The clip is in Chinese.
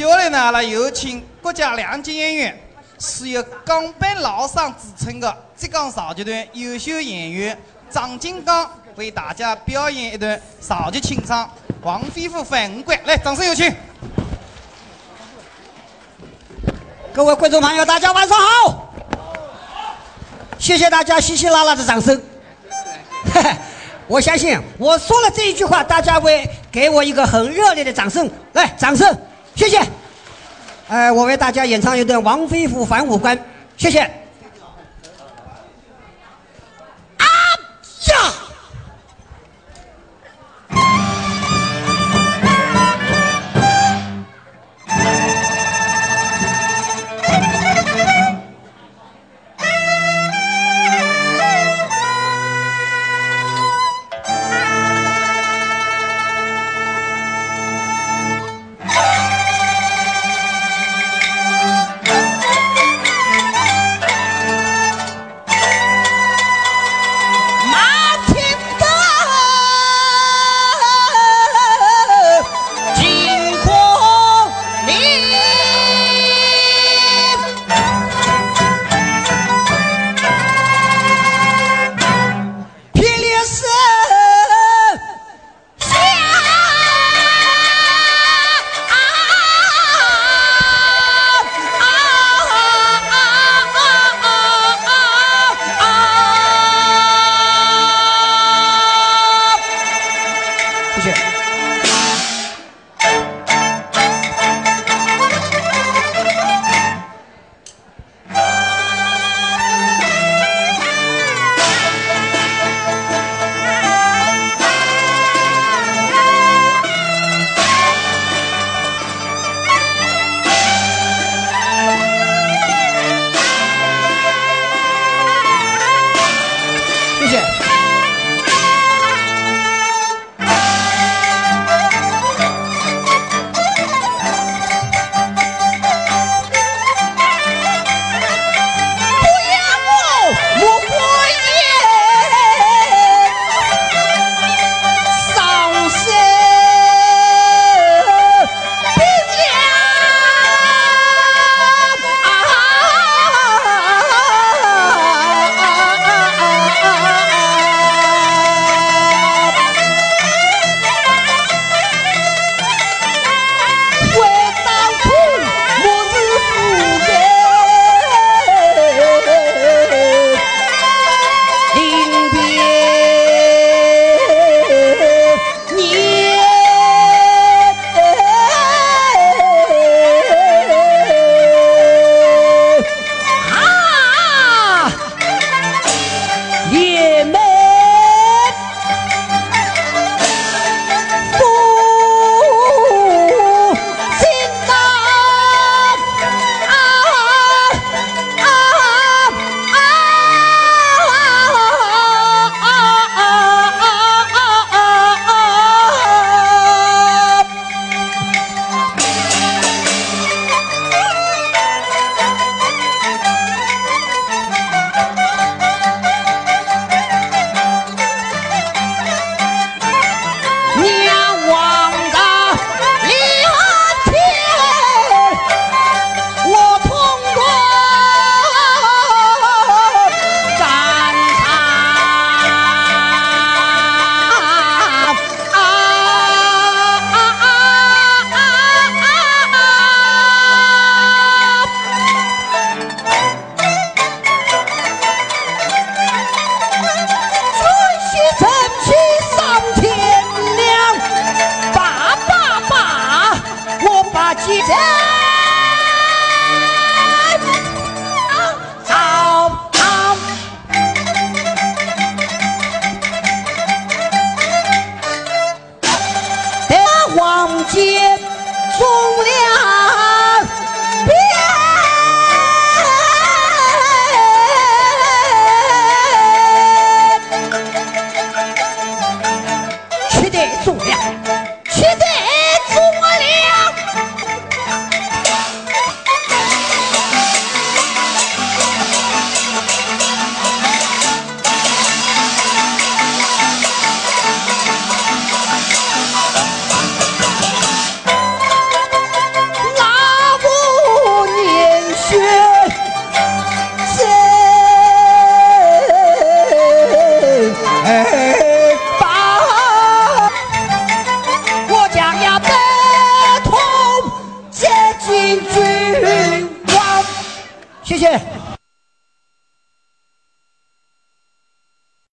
接下来呢，阿拉有请国家两级演员，是有“港版老生”之称的浙江绍剧团优秀演员张金刚，为大家表演一段绍剧清唱《王飞虎反五关》。来，掌声有请！各位观众朋友，大家晚上好！谢谢大家稀稀拉拉的掌声。我相信我说了这一句话，大家会给我一个很热烈的掌声。来，掌声，呃，我为大家演唱一段《王飞虎反五关》，谢谢。谢谢。我